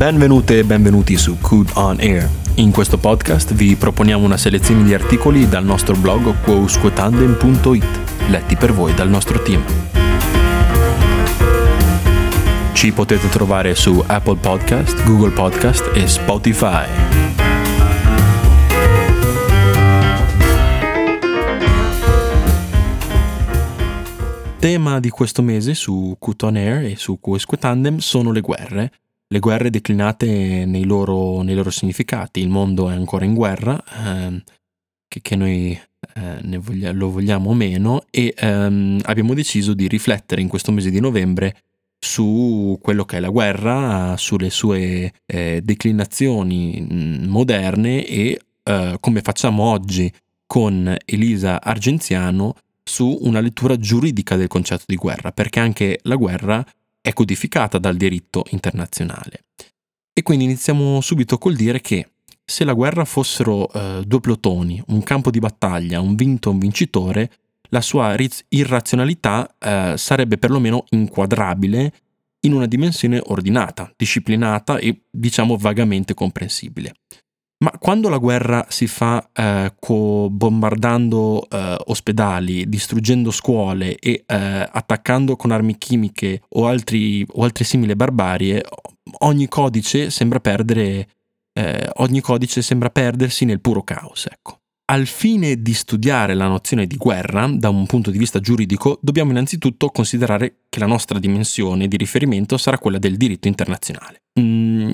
Benvenute e benvenuti su Cood On Air. In questo podcast vi proponiamo una selezione di articoli dal nostro blog quousquotandem.it, letti per voi dal nostro team. Ci potete trovare su Apple Podcast, Google Podcast e Spotify. Tema di questo mese su Cut On Air e su Quousque Tandem sono le guerre le guerre declinate nei loro, nei loro, significati. Il mondo è ancora in guerra, ehm, che, che, noi eh, voglia, lo vogliamo o meno, e ehm, abbiamo deciso di riflettere in questo mese di novembre su quello che è la guerra, sulle sue eh, declinazioni mm, moderne e eh, come facciamo oggi con Elisa Argenziano su una lettura giuridica del concetto di guerra, perché anche la guerra è codificata dal diritto internazionale. E quindi iniziamo subito col dire che se la guerra fossero eh, due plotoni, un campo di battaglia, un vinto e un vincitore, la sua irrazionalità eh, sarebbe perlomeno inquadrabile in una dimensione ordinata, disciplinata e diciamo vagamente comprensibile. Ma quando la guerra si fa eh, co- bombardando eh, ospedali, distruggendo scuole e eh, attaccando con armi chimiche o, altri, o altre simili barbarie, ogni codice sembra perdere, eh, ogni codice sembra perdersi nel puro caos. Ecco. Al fine di studiare la nozione di guerra da un punto di vista giuridico, dobbiamo innanzitutto considerare che la nostra dimensione di riferimento sarà quella del diritto internazionale. Mm,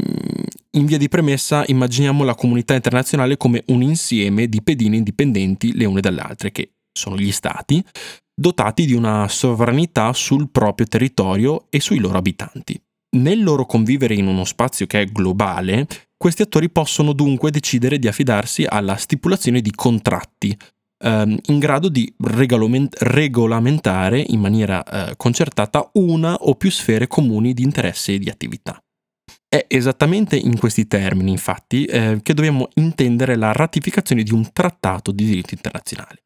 in via di premessa immaginiamo la comunità internazionale come un insieme di pedine indipendenti le une dalle altre, che sono gli stati, dotati di una sovranità sul proprio territorio e sui loro abitanti. Nel loro convivere in uno spazio che è globale, questi attori possono dunque decidere di affidarsi alla stipulazione di contratti ehm, in grado di regolamentare in maniera eh, concertata una o più sfere comuni di interesse e di attività. È esattamente in questi termini, infatti, eh, che dobbiamo intendere la ratificazione di un trattato di diritto internazionale.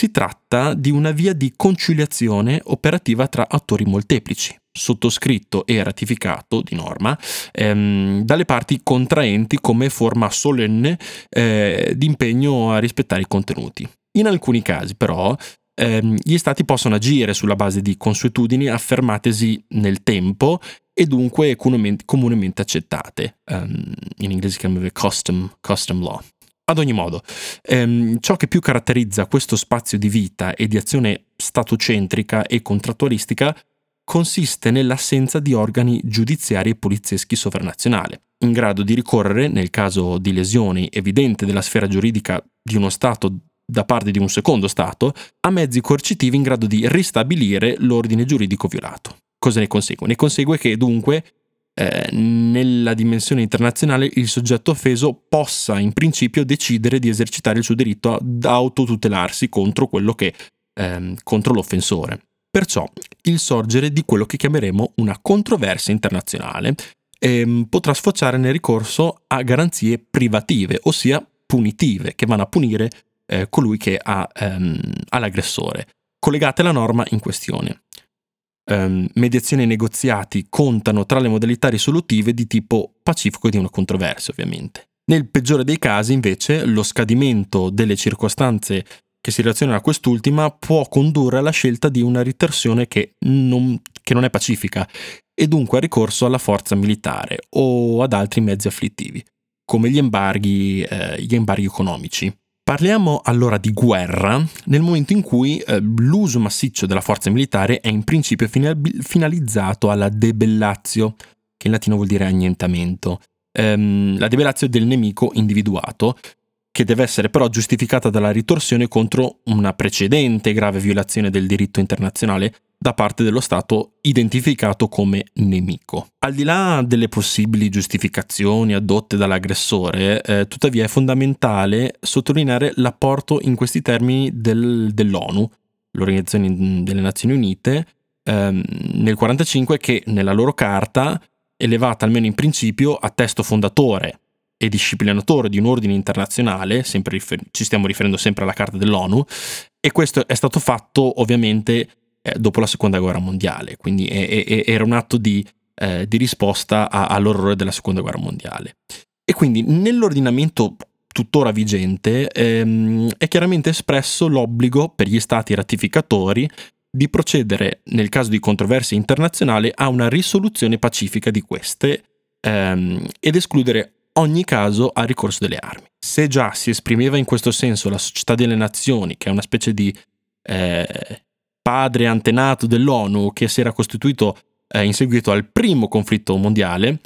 Si tratta di una via di conciliazione operativa tra attori molteplici, sottoscritto e ratificato di norma ehm, dalle parti contraenti come forma solenne eh, di impegno a rispettare i contenuti. In alcuni casi, però, ehm, gli stati possono agire sulla base di consuetudini affermatesi nel tempo e dunque comunemente accettate. Um, in inglese si chiama custom, custom law. Ad ogni modo, ehm, ciò che più caratterizza questo spazio di vita e di azione statocentrica e contrattualistica consiste nell'assenza di organi giudiziari e polizieschi sovranazionali, in grado di ricorrere, nel caso di lesioni evidenti della sfera giuridica di uno Stato da parte di un secondo Stato, a mezzi coercitivi in grado di ristabilire l'ordine giuridico violato. Cosa ne consegue? Ne consegue che dunque eh, nella dimensione internazionale il soggetto offeso possa in principio decidere di esercitare il suo diritto ad autotutelarsi contro che ehm, contro l'offensore. Perciò il sorgere di quello che chiameremo una controversia internazionale ehm, potrà sfociare nel ricorso a garanzie privative, ossia punitive, che vanno a punire eh, colui che ha, ehm, l'aggressore, collegate alla norma in questione. Um, mediazione e negoziati contano tra le modalità risolutive di tipo pacifico di una controversia, ovviamente. Nel peggiore dei casi, invece, lo scadimento delle circostanze che si relazionano a quest'ultima può condurre alla scelta di una ritorsione che non, che non è pacifica e dunque al ricorso alla forza militare o ad altri mezzi afflittivi, come gli embarghi, eh, gli embarghi economici. Parliamo allora di guerra nel momento in cui eh, l'uso massiccio della forza militare è in principio finalizzato alla debellatio, che in latino vuol dire annientamento, ehm, la debellatio del nemico individuato, che deve essere però giustificata dalla ritorsione contro una precedente grave violazione del diritto internazionale da parte dello Stato identificato come nemico. Al di là delle possibili giustificazioni addotte dall'aggressore, eh, tuttavia è fondamentale sottolineare l'apporto in questi termini del, dell'ONU, l'Organizzazione delle Nazioni Unite, ehm, nel 1945 che nella loro carta, elevata almeno in principio a testo fondatore e disciplinatore di un ordine internazionale, rifer- ci stiamo riferendo sempre alla Carta dell'ONU, e questo è stato fatto ovviamente dopo la seconda guerra mondiale, quindi è, è, era un atto di eh, di risposta a, all'orrore della seconda guerra mondiale. E quindi nell'ordinamento tuttora vigente ehm, è chiaramente espresso l'obbligo per gli stati ratificatori di procedere, nel caso di controversie internazionali, a una risoluzione pacifica di queste ehm, ed escludere ogni caso al ricorso delle armi. Se già si esprimeva in questo senso la Società delle Nazioni, che è una specie di eh, padre antenato dell'ONU che si era costituito eh, in seguito al primo conflitto mondiale,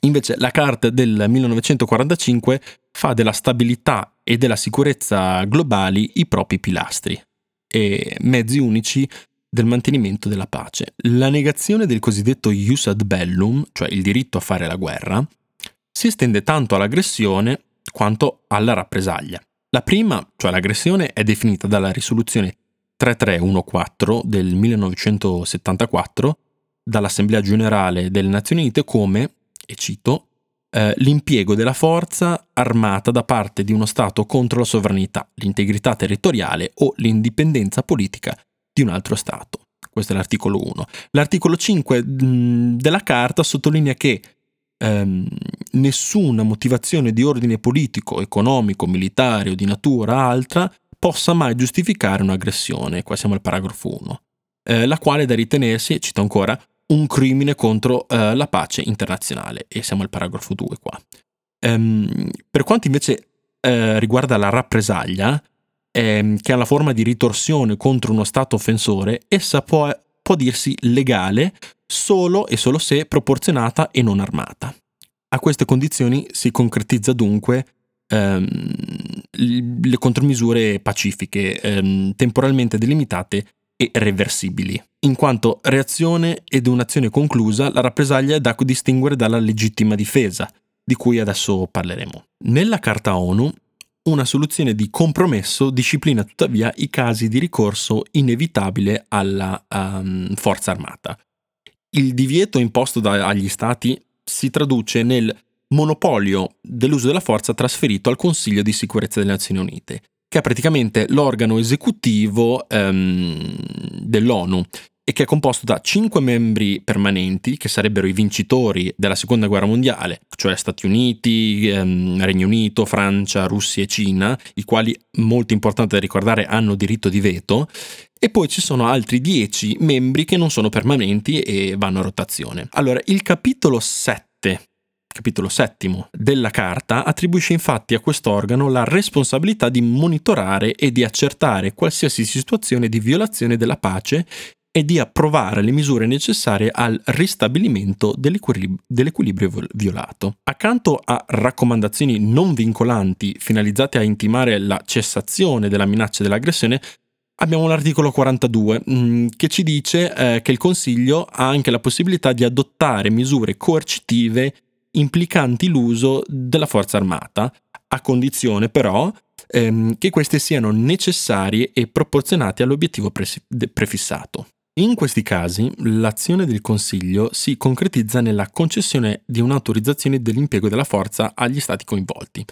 invece la Carta del 1945 fa della stabilità e della sicurezza globali i propri pilastri e mezzi unici del mantenimento della pace. La negazione del cosiddetto ius ad bellum, cioè il diritto a fare la guerra, si estende tanto all'aggressione quanto alla rappresaglia. La prima, cioè l'aggressione, è definita dalla risoluzione 3314 del 1974 dall'Assemblea generale delle Nazioni Unite come, e cito, eh, l'impiego della forza armata da parte di uno Stato contro la sovranità, l'integrità territoriale o l'indipendenza politica di un altro Stato. Questo è l'articolo 1. L'articolo 5 mh, della Carta sottolinea che ehm, nessuna motivazione di ordine politico, economico, militare o di natura altra possa mai giustificare un'aggressione. Qua siamo al paragrafo 1. Eh, la quale è da ritenersi, cito ancora, un crimine contro eh, la pace internazionale. E siamo al paragrafo 2 qua. Ehm, per quanto invece eh, riguarda la rappresaglia, ehm, che ha la forma di ritorsione contro uno Stato offensore, essa può, può dirsi legale solo e solo se proporzionata e non armata. A queste condizioni si concretizza dunque ehm, le contromisure pacifiche, ehm, temporalmente delimitate e reversibili. In quanto reazione ed un'azione conclusa, la rappresaglia è da distinguere dalla legittima difesa, di cui adesso parleremo. Nella Carta ONU, una soluzione di compromesso disciplina tuttavia i casi di ricorso inevitabile alla um, forza armata. Il divieto imposto dagli Stati si traduce nel monopolio dell'uso della forza trasferito al Consiglio di sicurezza delle Nazioni Unite, che è praticamente l'organo esecutivo um, dell'ONU e che è composto da cinque membri permanenti, che sarebbero i vincitori della seconda guerra mondiale, cioè Stati Uniti, ehm, Regno Unito, Francia, Russia e Cina, i quali, molto importante da ricordare, hanno diritto di veto, e poi ci sono altri dieci membri che non sono permanenti e vanno a rotazione. Allora, il capitolo 7 capitolo settimo della Carta attribuisce infatti a quest'organo la responsabilità di monitorare e di accertare qualsiasi situazione di violazione della pace e di approvare le misure necessarie al ristabilimento dell'equilib- dell'equilibrio violato. Accanto a raccomandazioni non vincolanti finalizzate a intimare la cessazione della minaccia dell'aggressione, abbiamo l'articolo 42 mh, mm, che ci dice eh, che il Consiglio ha anche la possibilità di adottare misure coercitive implicanti l'uso della forza armata, a condizione però ehm, che queste siano necessarie e proporzionate all'obiettivo pre- prefissato. In questi casi l'azione del Consiglio si concretizza nella concessione di un'autorizzazione dell'impiego della forza agli Stati coinvolti,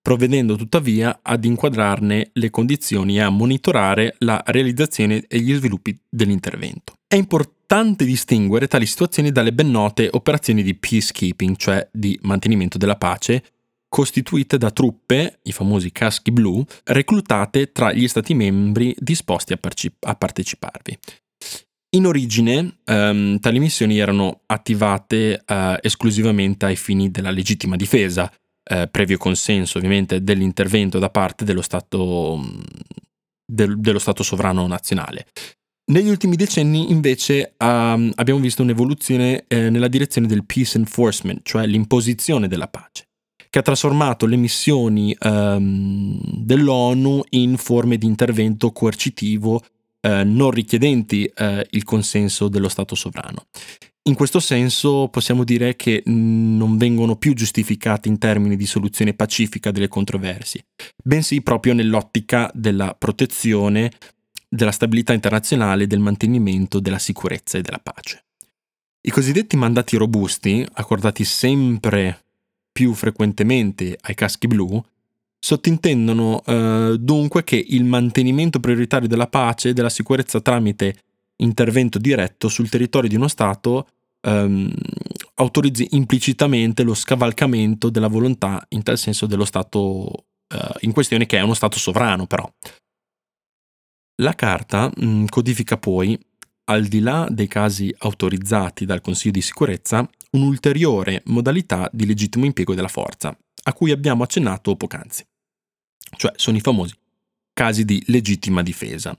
provvedendo tuttavia ad inquadrarne le condizioni e a monitorare la realizzazione e gli sviluppi dell'intervento. È importante distinguere tali situazioni dalle ben note operazioni di peacekeeping, cioè di mantenimento della pace, costituite da truppe, i famosi caschi blu, reclutate tra gli Stati membri disposti a, parci- a parteciparvi. In origine um, tali missioni erano attivate uh, esclusivamente ai fini della legittima difesa, uh, previo consenso ovviamente dell'intervento da parte dello Stato, del, dello stato sovrano nazionale. Negli ultimi decenni invece um, abbiamo visto un'evoluzione eh, nella direzione del peace enforcement, cioè l'imposizione della pace, che ha trasformato le missioni um, dell'ONU in forme di intervento coercitivo eh, non richiedenti eh, il consenso dello Stato sovrano. In questo senso possiamo dire che non vengono più giustificati in termini di soluzione pacifica delle controversie, bensì proprio nell'ottica della protezione della stabilità internazionale e del mantenimento della sicurezza e della pace. I cosiddetti mandati robusti, accordati sempre più frequentemente ai caschi blu, Sottintendono eh, dunque che il mantenimento prioritario della pace e della sicurezza tramite intervento diretto sul territorio di uno Stato ehm, autorizzi implicitamente lo scavalcamento della volontà in tal senso dello Stato eh, in questione, che è uno Stato sovrano però. La carta mh, mm, codifica poi, al di là dei casi autorizzati dal Consiglio di sicurezza, un'ulteriore modalità di legittimo impiego della forza, a cui abbiamo accennato poc'anzi. Cioè sono i famosi casi di legittima difesa.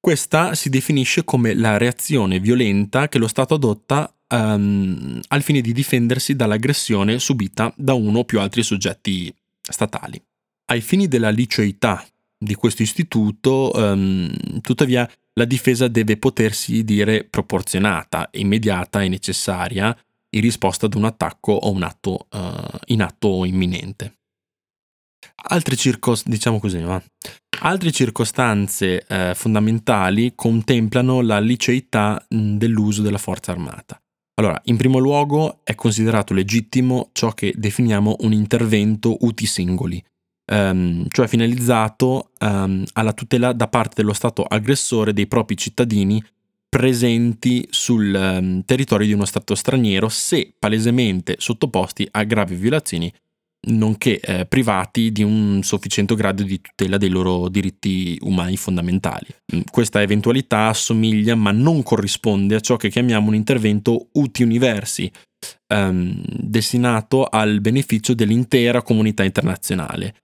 Questa si definisce come la reazione violenta che lo Stato adotta um, al fine di difendersi dall'aggressione subita da uno o più altri soggetti statali. Ai fini della liceità di questo istituto, um, tuttavia, la difesa deve potersi dire proporzionata, immediata e necessaria in risposta ad un attacco o un atto uh, in atto imminente. Altre, circos- diciamo così, va. Altre circostanze eh, fondamentali contemplano la liceità dell'uso della forza armata. Allora, in primo luogo è considerato legittimo ciò che definiamo un intervento uti singoli, ehm, cioè finalizzato ehm, alla tutela da parte dello Stato aggressore dei propri cittadini presenti sul ehm, territorio di uno Stato straniero se palesemente sottoposti a gravi violazioni nonché eh, privati di un sufficiente grado di tutela dei loro diritti umani fondamentali. Mm, questa eventualità assomiglia ma non corrisponde a ciò che chiamiamo un intervento uti universi, ehm, destinato al beneficio dell'intera comunità internazionale,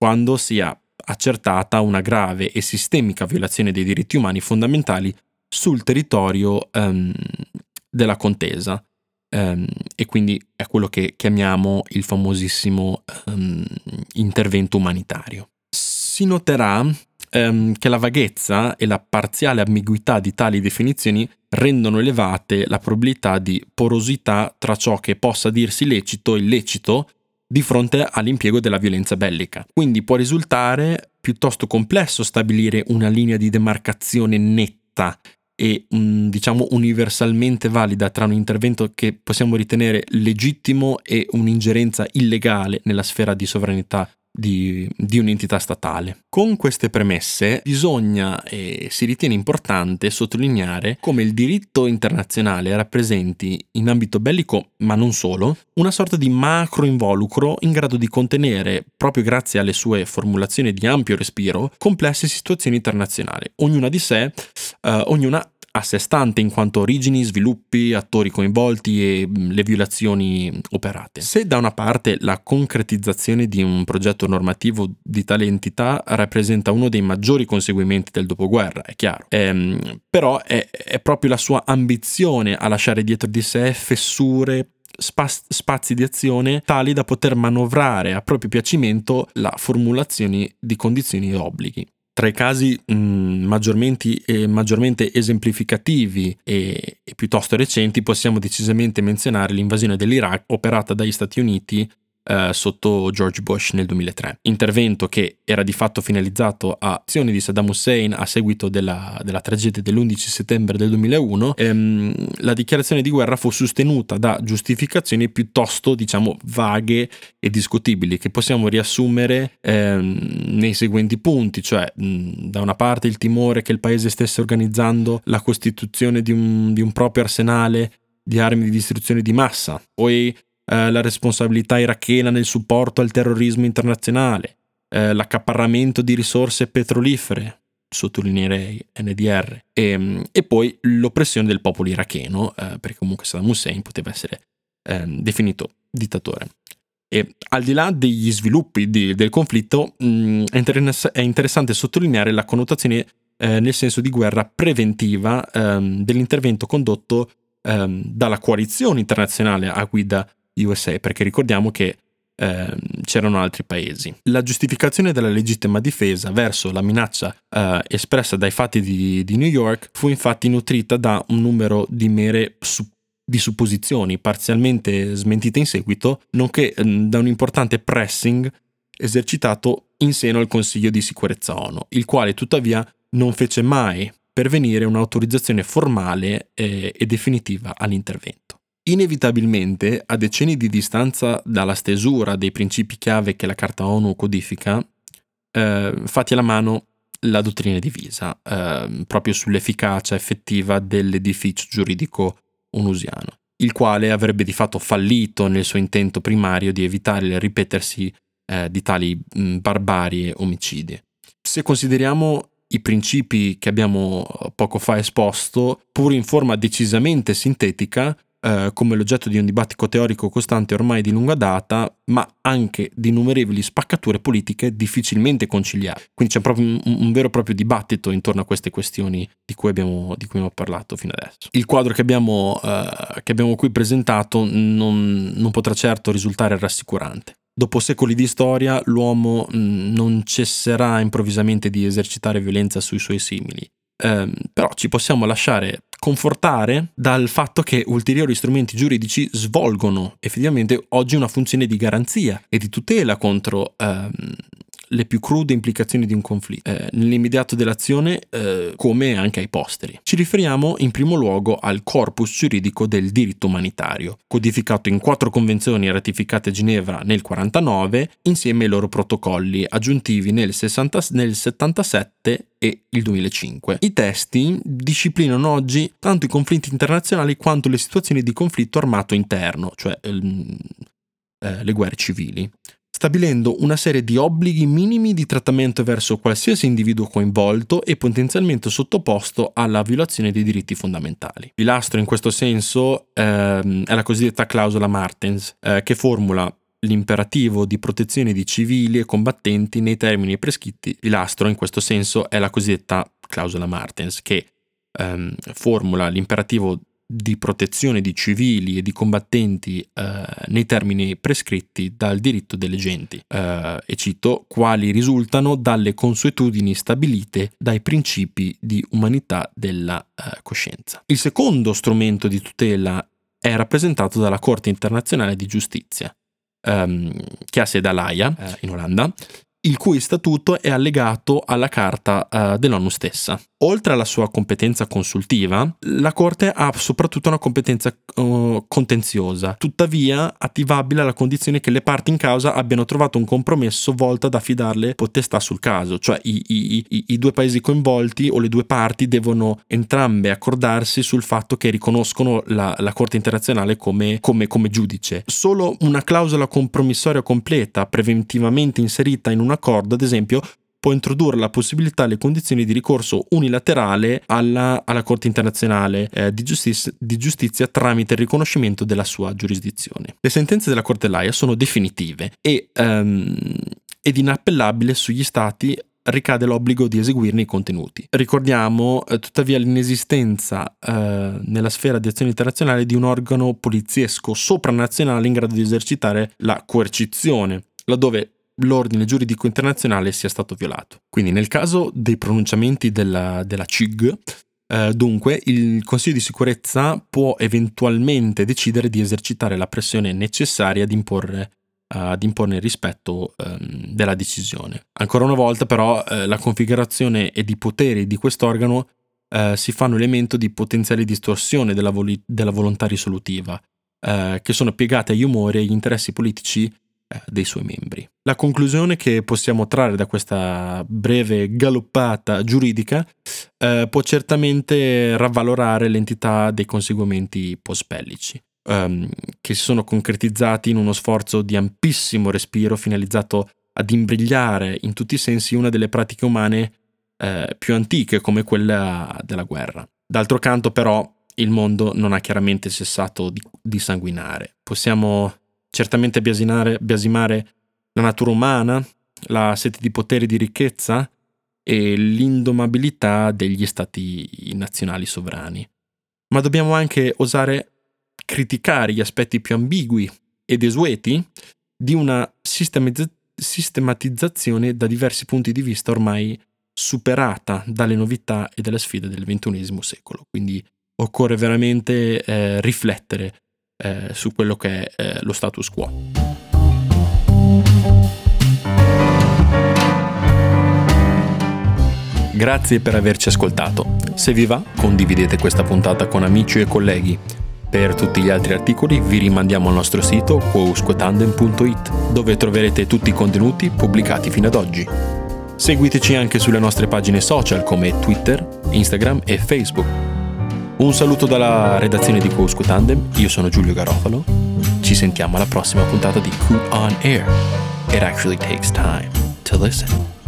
quando sia accertata una grave e sistemica violazione dei diritti umani fondamentali sul territorio ehm, della contesa Um, e quindi è quello che chiamiamo il famosissimo um, intervento umanitario. Si noterà um, che la vaghezza e la parziale ambiguità di tali definizioni rendono elevate la probabilità di porosità tra ciò che possa dirsi lecito e illecito di fronte all'impiego della violenza bellica. Quindi può risultare piuttosto complesso stabilire una linea di demarcazione netta e um, diciamo universalmente valida tra un intervento che possiamo ritenere legittimo e un'ingerenza illegale nella sfera di sovranità di, di, un'entità statale. Con queste premesse bisogna e si ritiene importante sottolineare come il diritto internazionale rappresenti in ambito bellico, ma non solo, una sorta di macro involucro in grado di contenere, proprio grazie alle sue formulazioni di ampio respiro, complesse situazioni internazionali, ognuna di sé, eh, ognuna a sé stante in quanto origini, sviluppi, attori coinvolti e mm, le violazioni operate. Se da una parte la concretizzazione di un progetto normativo di tale entità rappresenta uno dei maggiori conseguimenti del dopoguerra, è chiaro, ehm, però è, è proprio la sua ambizione a lasciare dietro di sé fessure spazi di azione tali da poter manovrare a proprio piacimento la formulazione di condizioni e obblighi. Tra i casi mh, maggiormente, eh, maggiormente, esemplificativi e, e, piuttosto recenti possiamo decisamente menzionare l'invasione dell'Iraq operata dagli Stati Uniti eh, sotto George Bush nel 2003. Intervento che era di fatto finalizzato a azioni di Saddam Hussein a seguito della, della tragedia dell'11 settembre del 2001. Ehm, la dichiarazione di guerra fu sostenuta da giustificazioni piuttosto, diciamo, vaghe e discutibili, che possiamo riassumere ehm, nei seguenti punti, cioè mh, da una parte il timore che il paese stesse organizzando la costituzione di un, di un proprio arsenale di armi di distruzione di massa, poi eh, la responsabilità irachena nel supporto al terrorismo internazionale, eh, l'accaparramento di risorse petrolifere, sottolineerei NDR, e, ehm, e poi l'oppressione del popolo iracheno, eh, perché comunque Saddam Hussein poteva essere ehm, definito dittatore. E al di là degli sviluppi di, del conflitto, mh, mm, è, interess- è, interessante sottolineare la connotazione eh, nel senso di guerra preventiva ehm, dell'intervento condotto ehm, dalla coalizione internazionale a guida USA, perché ricordiamo che eh, c'erano altri paesi. La giustificazione della legittima difesa verso la minaccia eh, espressa dai fatti di, di, New York fu infatti nutrita da un numero di mere su- di supposizioni parzialmente smentite in seguito, nonché eh, da un importante pressing esercitato in seno al Consiglio di sicurezza ONU, il quale tuttavia non fece mai pervenire un'autorizzazione formale e definitiva all'intervento. Inevitabilmente, a decenni di distanza dalla stesura dei principi chiave che la Carta ONU codifica, eh, fatti alla mano la dottrina divisa, eh, proprio sull'efficacia effettiva dell'edificio giuridico onusiano. il quale avrebbe di fatto fallito nel suo intento primario di evitare il ripetersi eh, di tali mh, barbarie omicidi. Se consideriamo i principi che abbiamo poco fa esposto, pur in forma decisamente sintetica, eh, come l'oggetto di un dibattito teorico costante ormai di lunga data, ma anche di innumerevoli spaccature politiche difficilmente conciliabili. Quindi c'è proprio un, un, vero e proprio dibattito intorno a queste questioni di cui abbiamo, di cui abbiamo parlato fino adesso. Il quadro che abbiamo, eh, che abbiamo qui presentato non, non potrà certo risultare rassicurante. Dopo secoli di storia, l'uomo mm, non cesserà improvvisamente di esercitare violenza sui suoi simili. Eh, però ci possiamo lasciare confortare dal fatto che ulteriori strumenti giuridici svolgono effettivamente oggi una funzione di garanzia e di tutela contro ehm, le più crude implicazioni di un conflitto, eh, nell'immediato dell'azione eh, come anche ai posteri. Ci riferiamo in primo luogo al corpus giuridico del diritto umanitario, codificato in quattro convenzioni ratificate a Ginevra nel 1949 insieme ai loro protocolli aggiuntivi nel, 60, nel 77 e il 2005. I testi disciplinano oggi tanto i conflitti internazionali quanto le situazioni di conflitto armato interno, cioè ehm, eh, le guerre civili stabilendo una serie di obblighi minimi di trattamento verso qualsiasi individuo coinvolto e potenzialmente sottoposto alla violazione dei diritti fondamentali. Pilastro in questo senso ehm, è la cosiddetta clausola Martens, eh, che formula l'imperativo di protezione di civili e combattenti nei termini prescritti. Pilastro in questo senso è la cosiddetta clausola Martens, che ehm, formula l'imperativo di protezione di civili e di combattenti eh, nei termini prescritti dal diritto delle genti, eh, e cito, quali risultano dalle consuetudini stabilite dai principi di umanità della eh, coscienza. Il secondo strumento di tutela è rappresentato dalla Corte internazionale di giustizia, ehm, che ha sede a Laia, eh, in Olanda, il cui statuto è allegato alla Carta uh, dell'ONU stessa. Oltre alla sua competenza consultiva, la Corte ha soprattutto una competenza uh, contenziosa, tuttavia attivabile alla condizione che le parti in causa abbiano trovato un compromesso volto ad affidarle potestà sul caso, cioè i, i, i, i due paesi coinvolti o le due parti devono entrambe accordarsi sul fatto che riconoscono la, la Corte internazionale come, come, come giudice. Solo una clausola compromissoria completa, preventivamente inserita in un accordo, ad esempio, può introdurre la possibilità e le condizioni di ricorso unilaterale alla, alla Corte internazionale eh, di, giustizia, di, giustizia, tramite il riconoscimento della sua giurisdizione. Le sentenze della Corte Laia sono definitive e, um, ed inappellabile sugli stati ricade l'obbligo di eseguirne i contenuti. Ricordiamo eh, tuttavia l'inesistenza eh, nella sfera di azione internazionale di un organo poliziesco sopranazionale in grado di esercitare la coercizione, laddove l'ordine giuridico internazionale sia stato violato. Quindi nel caso dei pronunciamenti della, della CIG, eh, dunque il Consiglio di sicurezza può eventualmente decidere di esercitare la pressione necessaria ad imporre ad imporne il rispetto ehm, della decisione. Ancora una volta però eh, la configurazione ed i poteri di quest'organo eh, si fanno elemento di potenziale distorsione della, voli- della volontà risolutiva, eh, che sono piegate agli umori e agli interessi politici dei suoi membri. La conclusione che possiamo trarre da questa breve galoppata giuridica eh, può certamente ravvalorare l'entità dei conseguimenti post-bellici, ehm, che si sono concretizzati in uno sforzo di ampissimo respiro finalizzato ad imbrigliare in tutti i sensi una delle pratiche umane eh, più antiche come quella della guerra. D'altro canto però il mondo non ha chiaramente cessato di, di sanguinare. Possiamo certamente biasimare, biasimare la natura umana, la sete di potere e di ricchezza e l'indomabilità degli stati nazionali sovrani. Ma dobbiamo anche osare criticare gli aspetti più ambigui e desueti di una sistematizzazione sistematizzazione da diversi punti di vista ormai superata dalle novità e dalle sfide del XXI secolo. Quindi occorre veramente eh, riflettere eh, su quello che è eh, lo status quo. Grazie per averci ascoltato. Se vi va, condividete questa puntata con amici e colleghi. Per tutti gli altri articoli vi rimandiamo al nostro sito quousquotandem.it dove troverete tutti i contenuti pubblicati fino ad oggi. Seguiteci anche sulle nostre pagine social come Twitter, Instagram e Facebook Un saluto dalla redazione di Quosco Tandem, io sono Giulio Garofalo. Ci sentiamo alla prossima puntata di Coot on Air. It actually takes time to listen.